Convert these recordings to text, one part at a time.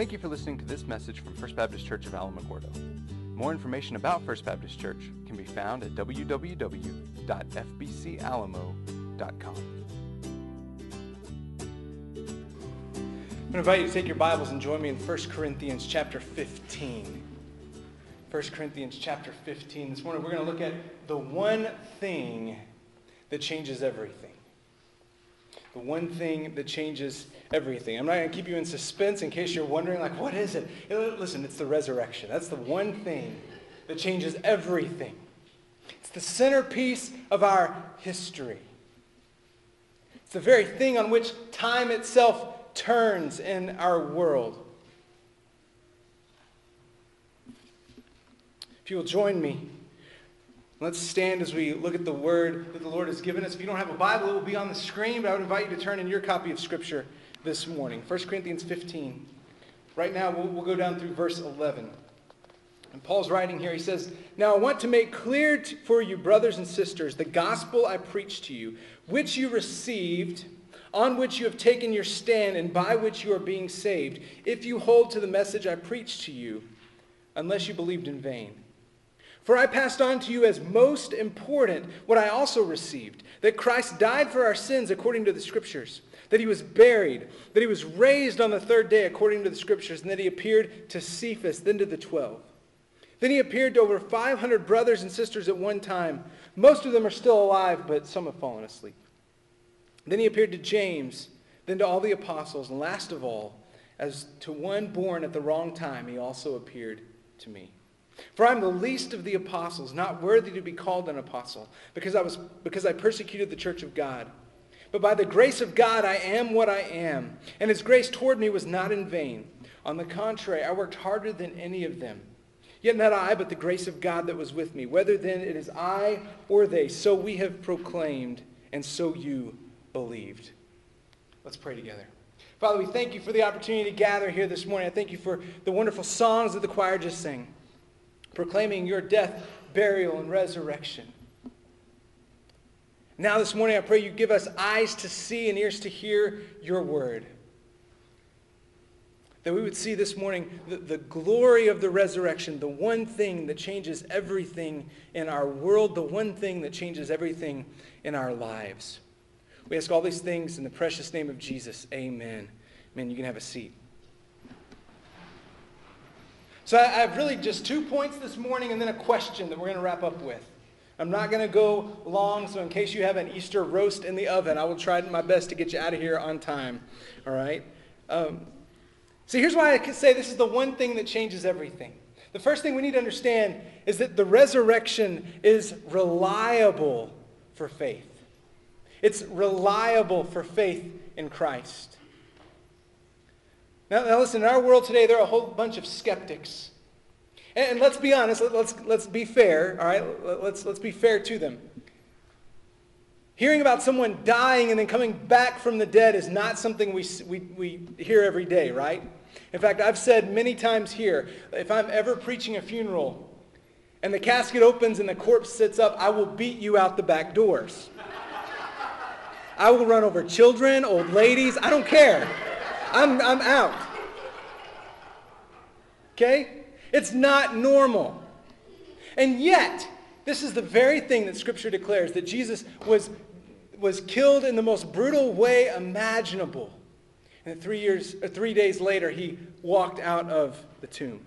Thank you for listening to this message from First Baptist Church of Alamogordo. More information about First Baptist Church can be found at www.fbcalamo.com. I'm going to invite you to take your Bibles and join me in 1 Corinthians chapter 15. 1 Corinthians chapter 15. This morning we're going to look at the one thing that changes everything. The one thing that changes everything. I'm not going to keep you in suspense in case you're wondering, like, what is it? Listen, it's the resurrection. That's the one thing that changes everything. It's the centerpiece of our history. It's the very thing on which time itself turns in our world. If you will join me, let's stand as we look at the word that the Lord has given us. If you don't have a Bible, it will be on the screen, but I would invite you to turn in your copy of Scripture this morning. 1 Corinthians 15. Right now, we'll, we'll go down through verse 11. And Paul's writing here, he says, Now I want to make clear to, for you, brothers and sisters, the gospel I preached to you, which you received on which you have taken your stand and by which you are being saved, if you hold to the message I preached to you, unless you believed in vain. For I passed on to you as most important what I also received that Christ died for our sins according to the Scriptures, that he was buried, that he was raised on the third day according to the Scriptures, and that he appeared to Cephas, then to the twelve. Then he appeared to over 500 brothers and sisters at one time. Most of them are still alive, but some have fallen asleep. Then he appeared to James, then to all the apostles, and last of all, as to one born at the wrong time, he also appeared to me. For I am the least of the apostles, not worthy to be called an apostle, because I, was, because I persecuted the church of God. But by the grace of God, I am what I am. And his grace toward me was not in vain. On the contrary, I worked harder than any of them. Yet not I, but the grace of God that was with me. Whether then it is I or they, so we have proclaimed, and so you believed. Let's pray together. Father, we thank you for the opportunity to gather here this morning. I thank you for the wonderful songs that the choir just sang, proclaiming your death, burial, and resurrection. Now, this morning, I pray you give us eyes to see and ears to hear your word. That we would see this morning the, the glory of the resurrection, the one thing that changes everything in our world, the one thing that changes everything in our lives. We ask all these things in the precious name of Jesus. Amen. Amen. You can have a seat. So I have really just two points this morning and then a question that we're going to wrap up with. I'm not going to go long, so in case you have an Easter roast in the oven, I will try my best to get you out of here on time. All right? Um, so here's why I can say this is the one thing that changes everything. The first thing we need to understand is that the resurrection is reliable for faith. It's reliable for faith in Christ. Now, now listen, in our world today, there are a whole bunch of skeptics. And, and let's be honest, let, let's, let's be fair, all right? Let's, let's be fair to them. Hearing about someone dying and then coming back from the dead is not something we, we, we hear every day, right? In fact, I've said many times here, if I'm ever preaching a funeral and the casket opens and the corpse sits up, I will beat you out the back doors. I will run over children, old ladies. I don't care. I'm, I'm out. Okay? It's not normal. And yet, this is the very thing that Scripture declares that Jesus was, was killed in the most brutal way imaginable. And three, years, or three days later, he walked out of the tomb.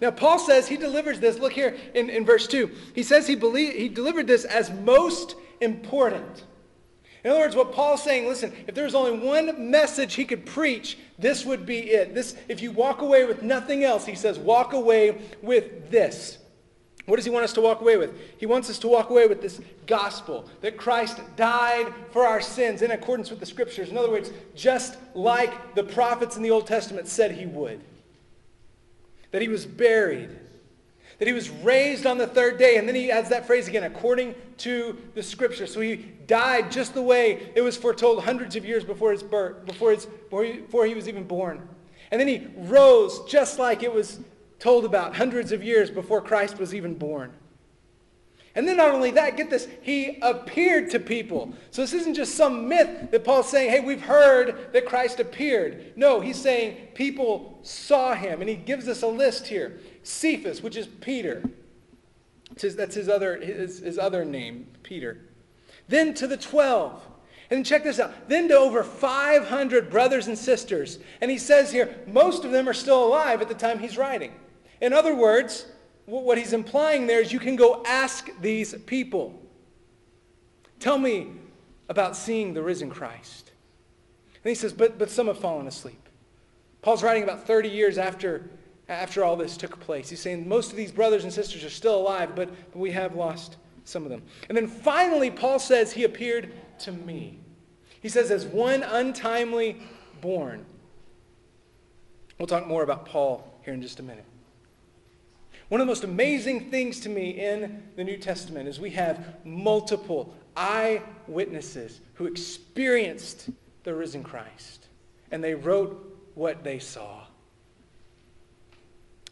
Now, Paul says he delivers this. Look here in, in verse 2. He says he, believe, he delivered this as most important. In other words, what Paul's saying, listen, if there's only one message he could preach, this would be it. This, if you walk away with nothing else, he says, walk away with this. What does he want us to walk away with? He wants us to walk away with this gospel that Christ died for our sins in accordance with the scriptures. In other words, just like the prophets in the Old Testament said he would. That he was buried that he was raised on the third day. And then he adds that phrase again, according to the scripture. So he died just the way it was foretold hundreds of years before his birth, before, his, before, he, he was even born. And then he rose just like it was told about hundreds of years before Christ was even born. And then not only that, get this, he appeared to people. So this isn't just some myth that Paul's saying, hey, we've heard that Christ appeared. No, he's saying people saw him. And he gives us a list here. Cephas, which is Peter. That's his other, his, his other name, Peter. Then to the twelve. And check this out. Then to over 500 brothers and sisters. And he says here, most of them are still alive at the time he's writing. In other words, what he's implying there is you can go ask these people. Tell me about seeing the risen Christ. And he says, but, but some have fallen asleep. Paul's writing about 30 years after, after all this took place. He's saying most of these brothers and sisters are still alive, but, we have lost some of them. And then finally, Paul says he appeared to me. He says, as one untimely born. We'll talk more about Paul here in just a minute. One of the most amazing things to me in the New Testament is we have multiple eyewitnesses who experienced the risen Christ, and they wrote what they saw.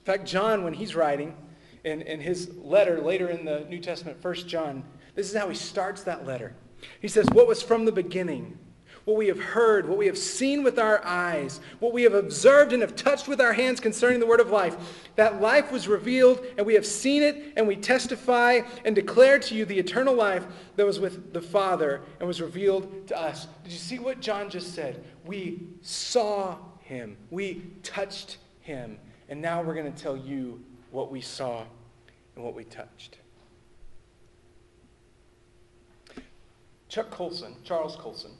In fact, John, when he's writing in, in his letter later in the New Testament, 1 John, this is how he starts that letter. He says, What was from the beginning? what we have heard, what we have seen with our eyes, what we have observed and have touched with our hands concerning the word of life. That life was revealed, and we have seen it, and we testify and declare to you the eternal life that was with the Father and was revealed to us. Did you see what John just said? We saw him, we touched him, and now we're going to tell you what we saw and what we touched. Chuck Colson, Charles Colson,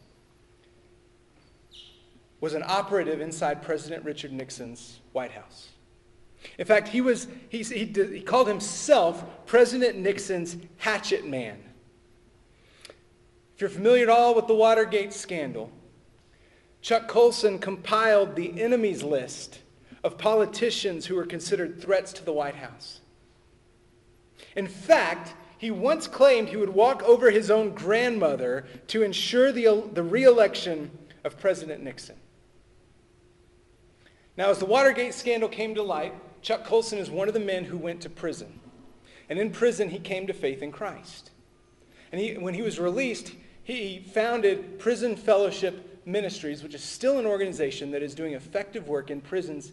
was an operative inside President Richard Nixon's White House. In fact, he, was, he, he, he called himself President Nixon's hatchet man. If you're familiar at all with the Watergate scandal, Chuck Colson compiled the enemies list of politicians who were considered threats to the White House. In fact, he once claimed he would walk over his own grandmother to ensure the, the reelection of President Nixon. Now, as the Watergate scandal came to light, Chuck Colson is one of the men who went to prison. And in prison, he came to faith in Christ. And he, when he was released, he founded Prison Fellowship Ministries, which is still an organization that is doing effective work in prisons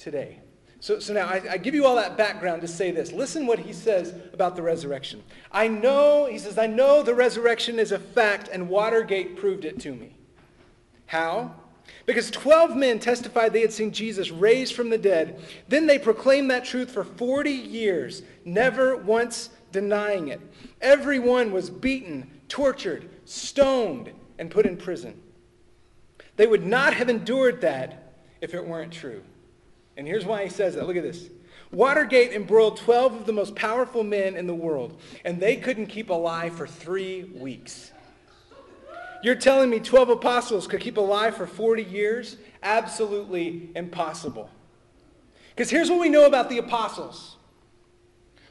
today. So, so now I, I give you all that background to say this. Listen what he says about the resurrection. I know, he says, I know the resurrection is a fact, and Watergate proved it to me. How? Because 12 men testified they had seen Jesus raised from the dead. Then they proclaimed that truth for 40 years, never once denying it. Everyone was beaten, tortured, stoned, and put in prison. They would not have endured that if it weren't true. And here's why he says that. Look at this. Watergate embroiled 12 of the most powerful men in the world, and they couldn't keep alive for three weeks. You're telling me 12 apostles could keep alive for 40 years? Absolutely impossible. Because here's what we know about the apostles.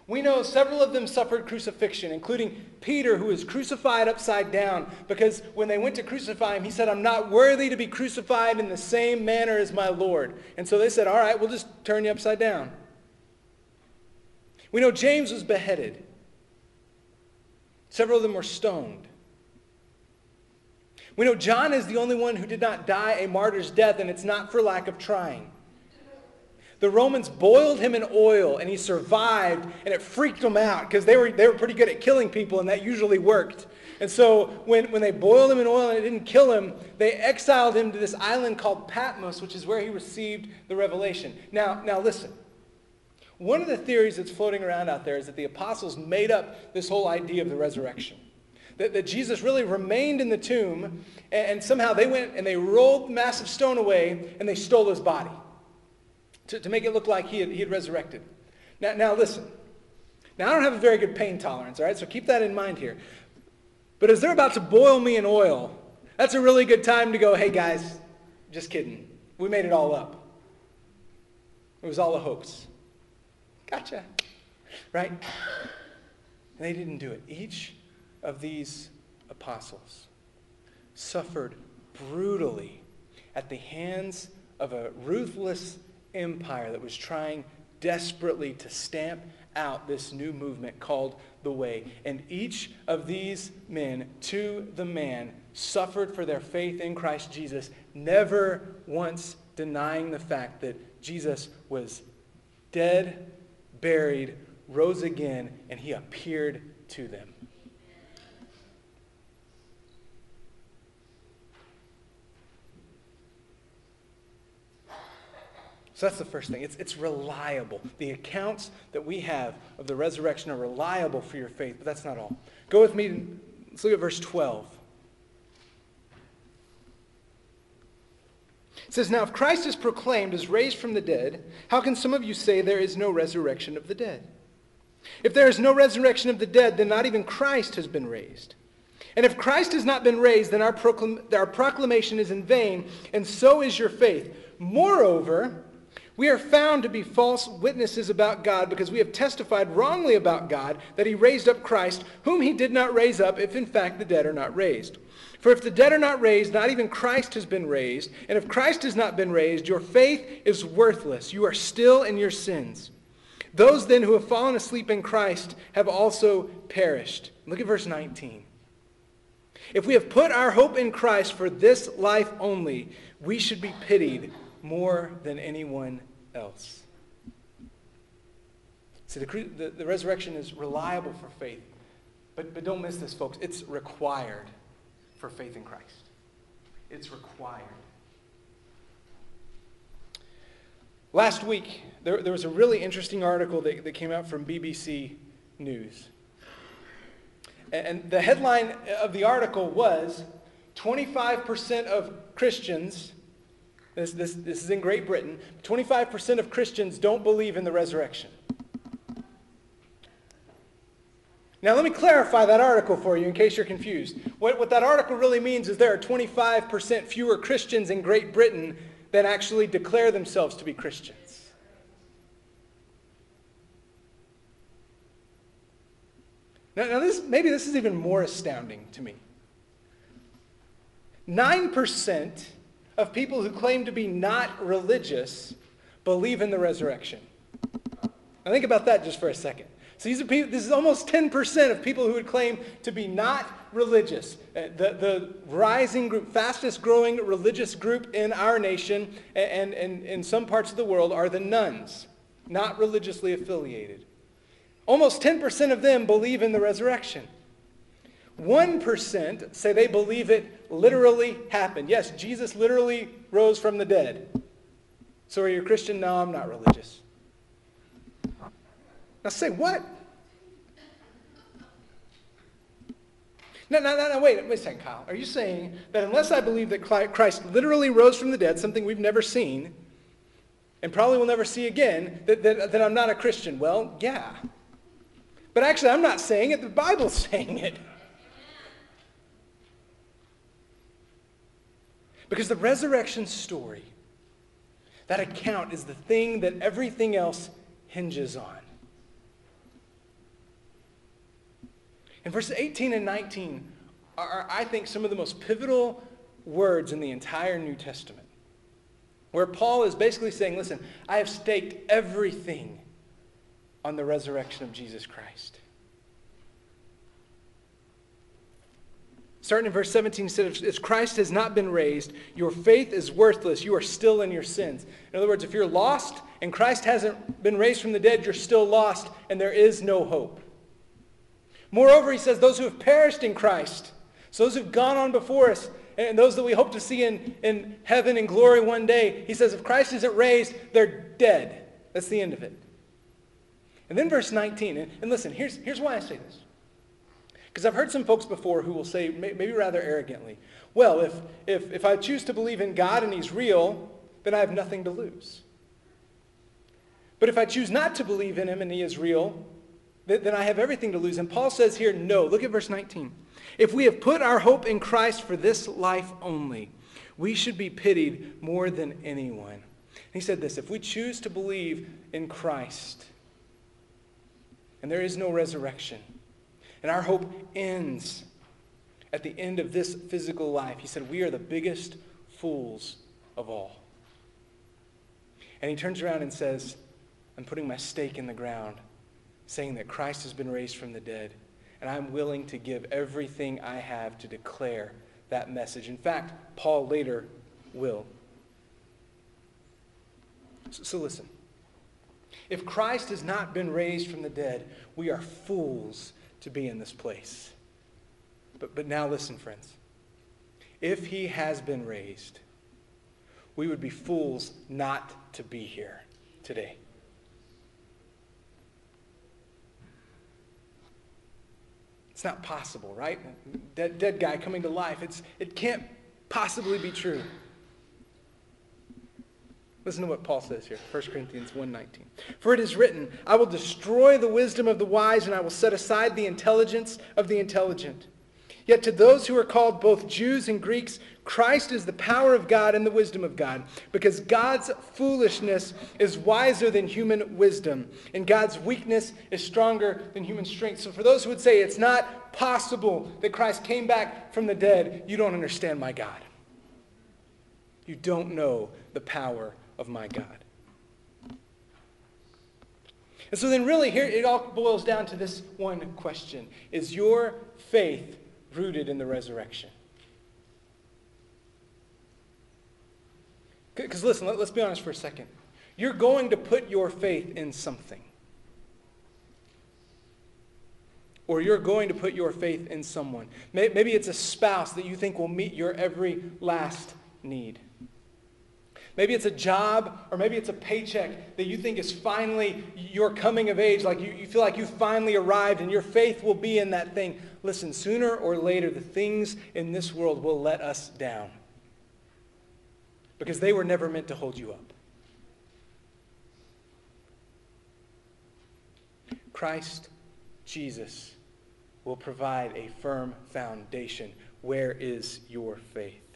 We know several of them suffered crucifixion, including Peter, who was crucified upside down, because when they went to crucify him, he said, I'm not worthy to be crucified in the same manner as my Lord. And so they said, All right, we'll just turn you upside down. We know James was beheaded, several of them were stoned. We know John is the only one who did not die a martyr's death, and it's not for lack of trying. The Romans boiled him in oil, and he survived, and it freaked them out because they were, they were pretty good at killing people, and that usually worked. And so when, when they boiled him in oil and it didn't kill him, they exiled him to this island called Patmos, which is where he received the revelation. Now, now listen. One of the theories that's floating around out there is that the apostles made up this whole idea of the resurrection that, that Jesus really remained in the tomb, and, and somehow they went and they rolled the massive stone away and they stole his body to, to make it look like he had, he had resurrected. Now, now, listen. Now, I don't have a very good pain tolerance, all right? So keep that in mind here. But as they're about to boil me in oil, that's a really good time to go, hey, guys, just kidding. We made it all up. It was all a hoax. Gotcha. Right? They didn't do it. Each of these apostles suffered brutally at the hands of a ruthless empire that was trying desperately to stamp out this new movement called the Way. And each of these men, to the man, suffered for their faith in Christ Jesus, never once denying the fact that Jesus was dead, buried, rose again, and he appeared to them. So that's the first thing. It's, it's reliable. The accounts that we have of the resurrection are reliable for your faith, but that's not all. Go with me. Let's look at verse 12. It says, Now if Christ is proclaimed as raised from the dead, how can some of you say there is no resurrection of the dead? If there is no resurrection of the dead, then not even Christ has been raised. And if Christ has not been raised, then our, proclam- our proclamation is in vain, and so is your faith. Moreover, we are found to be false witnesses about God because we have testified wrongly about God that he raised up Christ, whom he did not raise up, if in fact the dead are not raised. For if the dead are not raised, not even Christ has been raised. And if Christ has not been raised, your faith is worthless. You are still in your sins. Those then who have fallen asleep in Christ have also perished. Look at verse 19. If we have put our hope in Christ for this life only, we should be pitied more than anyone else. See, the, the, the resurrection is reliable for faith. But, but don't miss this, folks. It's required for faith in Christ. It's required. Last week, there, there was a really interesting article that, that came out from BBC News. And, and the headline of the article was 25% of Christians this, this, this is in Great Britain. 25% of Christians don't believe in the resurrection. Now, let me clarify that article for you in case you're confused. What, what that article really means is there are 25% fewer Christians in Great Britain than actually declare themselves to be Christians. Now, now this, maybe this is even more astounding to me. 9% of people who claim to be not religious believe in the resurrection. Now think about that just for a second. So these are people, this is almost 10% of people who would claim to be not religious. Uh, the, the rising group, fastest growing religious group in our nation and, and in some parts of the world are the nones, not religiously affiliated. Almost 10% of them believe in the resurrection. 1% say they believe it literally happened. Yes, Jesus literally rose from the dead. So are you a Christian? No, I'm not religious. Now say what? No, no, no, no, wait, wait a second, Kyle. Are you saying that unless I believe that Christ literally rose from the dead, something we've never seen, and probably will never see again, that, that, that I'm not a Christian? Well, yeah. But actually, I'm not saying it, the Bible's saying it. Because the resurrection story, that account is the thing that everything else hinges on. And verses 18 and 19 are, I think, some of the most pivotal words in the entire New Testament. Where Paul is basically saying, listen, I have staked everything on the resurrection of Jesus Christ. Starting in verse 17, he said, If Christ has not been raised, your faith is worthless. You are still in your sins. In other words, if you're lost and Christ hasn't been raised from the dead, you're still lost and there is no hope. Moreover, he says, Those who have perished in Christ, so those who've gone on before us, and those that we hope to see in, in heaven and glory one day, he says, If Christ isn't raised, they're dead. That's the end of it. And then verse 19, and, and listen, here's, here's why I say this. Because I've heard some folks before who will say, maybe rather arrogantly, well, if, if, if I choose to believe in God and He's real, then I have nothing to lose. But if I choose not to believe in Him and He is real, then I have everything to lose. And Paul says here, no. Look at verse 19. If we have put our hope in Christ for this life only, we should be pitied more than anyone. He said this if we choose to believe in Christ, and there is no resurrection, and our hope ends at the end of this physical life. He said, We are the biggest fools of all. And he turns around and says, I'm putting my stake in the ground, saying that Christ has been raised from the dead, and I'm willing to give everything I have to declare that message. In fact, Paul later will. So, so listen. If Christ has not been raised from the dead, we are fools to be in this place. But, but now listen, friends. If he has been raised, we would be fools not to be here today. It's not possible, right? Dead, dead guy coming to life. It's, it can't possibly be true. Listen to what Paul says here, 1 Corinthians 1.19. For it is written, I will destroy the wisdom of the wise, and I will set aside the intelligence of the intelligent. Yet to those who are called both Jews and Greeks, Christ is the power of God and the wisdom of God, because God's foolishness is wiser than human wisdom, and God's weakness is stronger than human strength. So for those who would say it's not possible that Christ came back from the dead, you don't understand my God. You don't know the power of my God. And so then, really, here it all boils down to this one question Is your faith rooted in the resurrection? Because listen, let, us be honest for a second. You're going to put your faith in something. Or you're going to put your faith in someone. Maybe it's a spouse that you think will meet your every last need. Maybe it's a job or maybe it's a paycheck that you think is finally your coming of age, like you, you feel like you finally arrived and your faith will be in that thing. Listen, sooner or later, the things in this world will let us down because they were never meant to hold you up. Christ Jesus will provide a firm foundation. Where is your faith?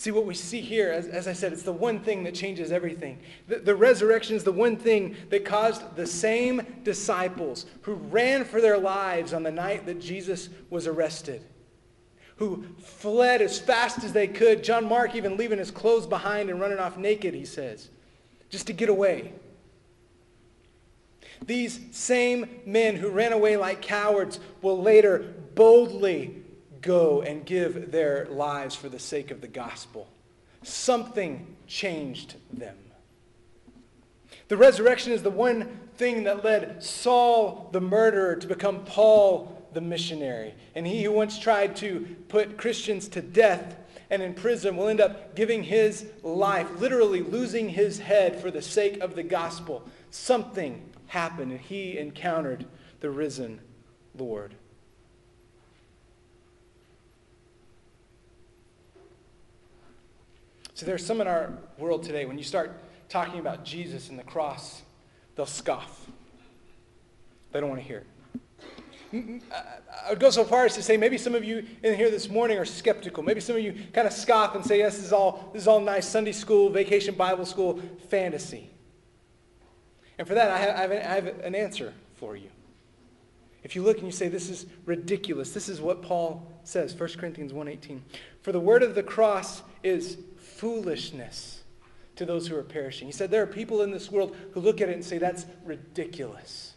See, what we see here, as, as I said, it's the one thing that changes everything. The, the resurrection is the one thing that caused the same disciples who ran for their lives on the night that Jesus was arrested, who fled as fast as they could. John Mark even leaving his clothes behind and running off naked, he says, just to get away. These same men who ran away like cowards will later boldly go and give their lives for the sake of the gospel. Something changed them. The resurrection is the one thing that led Saul the murderer to become Paul the missionary. And he who once tried to put Christians to death and in prison will end up giving his life, literally losing his head for the sake of the gospel. Something happened, and he encountered the risen Lord. So there's some in our world today, when you start talking about Jesus and the cross, they'll scoff. They don't want to hear it. I would go so far as to say maybe some of you in here this morning are skeptical. Maybe some of you kind of scoff and say, yes, this is all, this is all nice Sunday school, vacation Bible school fantasy. And for that, I have, I have, I have an answer for you. If you look and you say, this is ridiculous, this is what Paul says, 1 Corinthians 1.18. For the word of the cross is foolishness to those who are perishing. He said there are people in this world who look at it and say, that's ridiculous.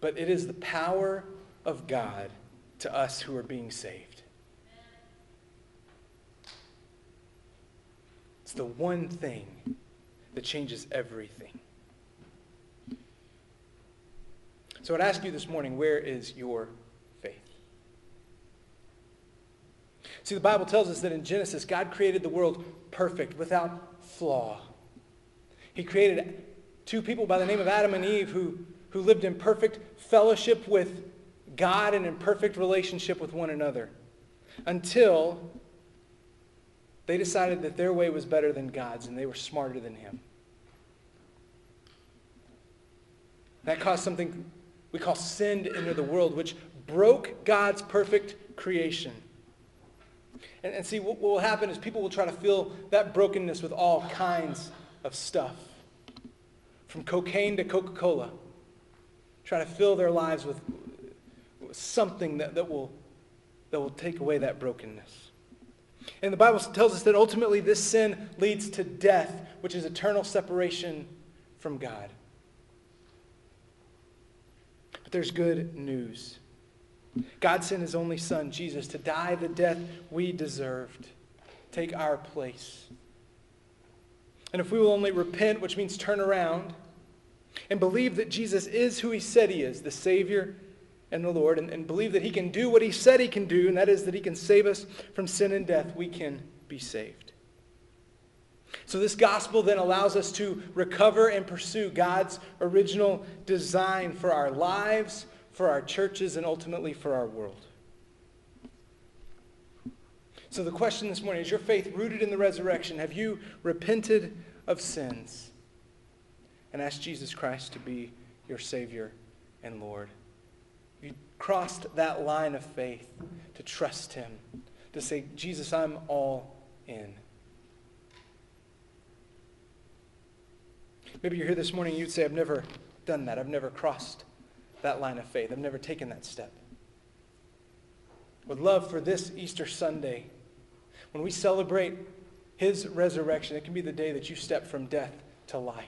But it is the power of God to us who are being saved. It's the one thing that changes everything. So I'd ask you this morning where is your See, the Bible tells us that in Genesis, God created the world perfect, without flaw. He created two people by the name of Adam and Eve who, who lived in perfect fellowship with God and in perfect relationship with one another until they decided that their way was better than God's and they were smarter than Him. That caused something we call sin to enter the world, which broke God's perfect creation. And, and see, what, what will happen is people will try to fill that brokenness with all kinds of stuff. From cocaine to Coca Cola. Try to fill their lives with something that, that, will, that will take away that brokenness. And the Bible tells us that ultimately this sin leads to death, which is eternal separation from God. But there's good news. God sent his only son, Jesus, to die the death we deserved, take our place. And if we will only repent, which means turn around, and believe that Jesus is who he said he is, the Savior and the Lord, and, and believe that he can do what he said he can do, and that is that he can save us from sin and death, we can be saved. So, this gospel then allows us to recover and pursue God's original design for our lives, for our churches, and ultimately for our world. So, the question this morning is your faith rooted in the resurrection? Have you repented of sins and asked Jesus Christ to be your Savior and Lord? You crossed that line of faith to trust Him, to say, Jesus, I'm all in. Maybe you're here this morning and you'd say, I've never done that. I've never crossed that line of faith. I've never taken that step. Would love for this Easter Sunday, when we celebrate his resurrection, it can be the day that you step from death to life.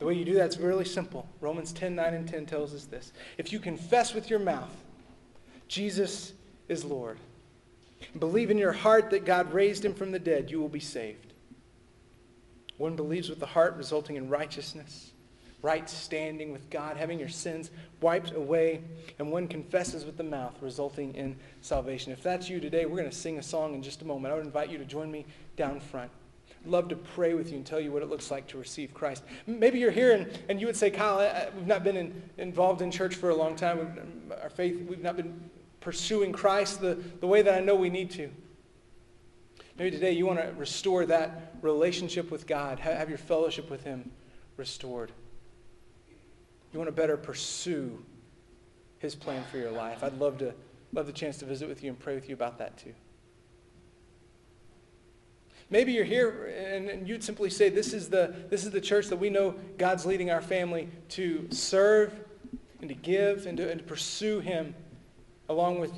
The way you do that's really simple. Romans 10 9 and 10 tells us this. If you confess with your mouth, Jesus is Lord, believe in your heart that God raised him from the dead, you will be saved. One believes with the heart, resulting in righteousness, right standing with God, having your sins wiped away, and one confesses with the mouth, resulting in salvation. If that's you today, we're going to sing a song in just a moment. I would invite you to join me down front. I'd love to pray with you and tell you what it looks like to receive Christ. Maybe you're here and, and you would say, Kyle, I, we've not been in, involved in church for a long time. We've, um, our faith, we've not been pursuing Christ the, the way that I know we need to. Maybe today you want to restore that relationship with God, have your fellowship with Him restored. You want to better pursue His plan for your life. I'd love to love the chance to visit with you and pray with you about that too. Maybe you're here and, and, you'd simply say, this is, the, this is the church that we know God's leading our family to serve and to give and to, and to pursue Him along with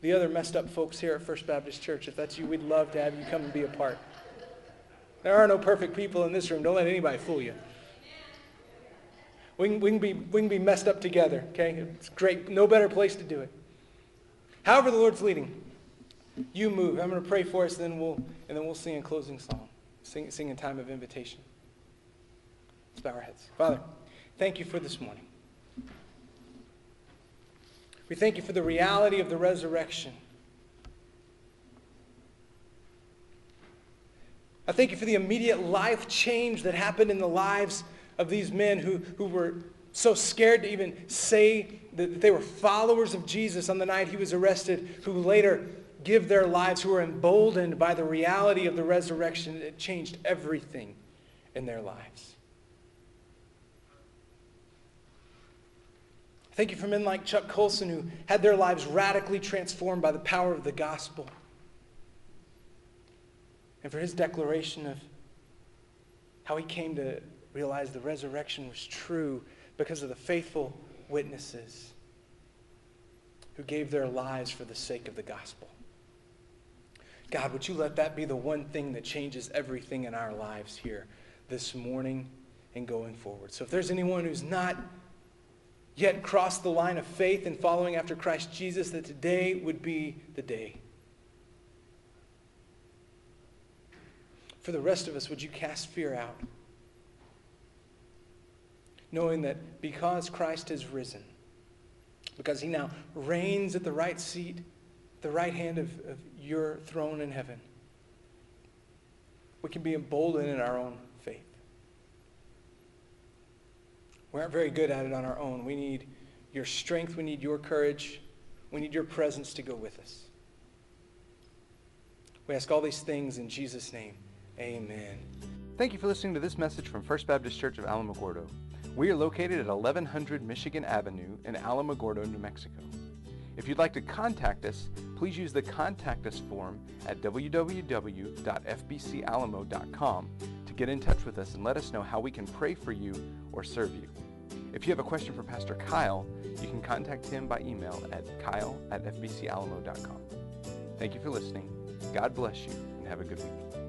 the other messed up folks here at First Baptist Church. If that's you, we'd love to have you come and be a part. There are no perfect people in this room. Don't let anybody fool you. We can, we can, be, we can be messed up together, okay? It's great. No better place to do it. However the Lord's leading, you move. I'm going to pray for us, and then we'll, and then we'll sing a closing song, sing, sing a time of invitation. Let's bow our heads. Father, thank you for this morning. We thank you for the reality of the resurrection. I thank you for the immediate life change that happened in the lives of these men who, who were so scared to even say that they were followers of Jesus on the night he was arrested, who later give their lives, who were emboldened by the reality of the resurrection. It changed everything in their lives. Thank you for men like Chuck Colson who had their lives radically transformed by the power of the gospel. And for his declaration of how he came to realize the resurrection was true because of the faithful witnesses who gave their lives for the sake of the gospel. God, would you let that be the one thing that changes everything in our lives here this morning and going forward? So if there's anyone who's not yet crossed the line of faith in following after Christ Jesus, that today would be the day. For the rest of us, would you cast fear out? Knowing that because Christ has risen, because he now reigns at the right seat, the right hand of, of your throne in heaven, we can be emboldened in our own faith. We aren't very good at it on our own. We need your strength. We need your courage. We need your presence to go with us. We ask all these things in Jesus' name. Amen. Thank you for listening to this message from First Baptist Church of Alamogordo. We are located at 1100 Michigan Avenue in Alamogordo, New Mexico. If you'd like to contact us, please use the Contact Us form at www.fbcalamo.com to get in touch with us and let us know how we can pray for you or serve you. If you have a question for Pastor Kyle, you can contact him by email at kyle at fbcalamo.com. Thank you for listening. God bless you, and have a good week.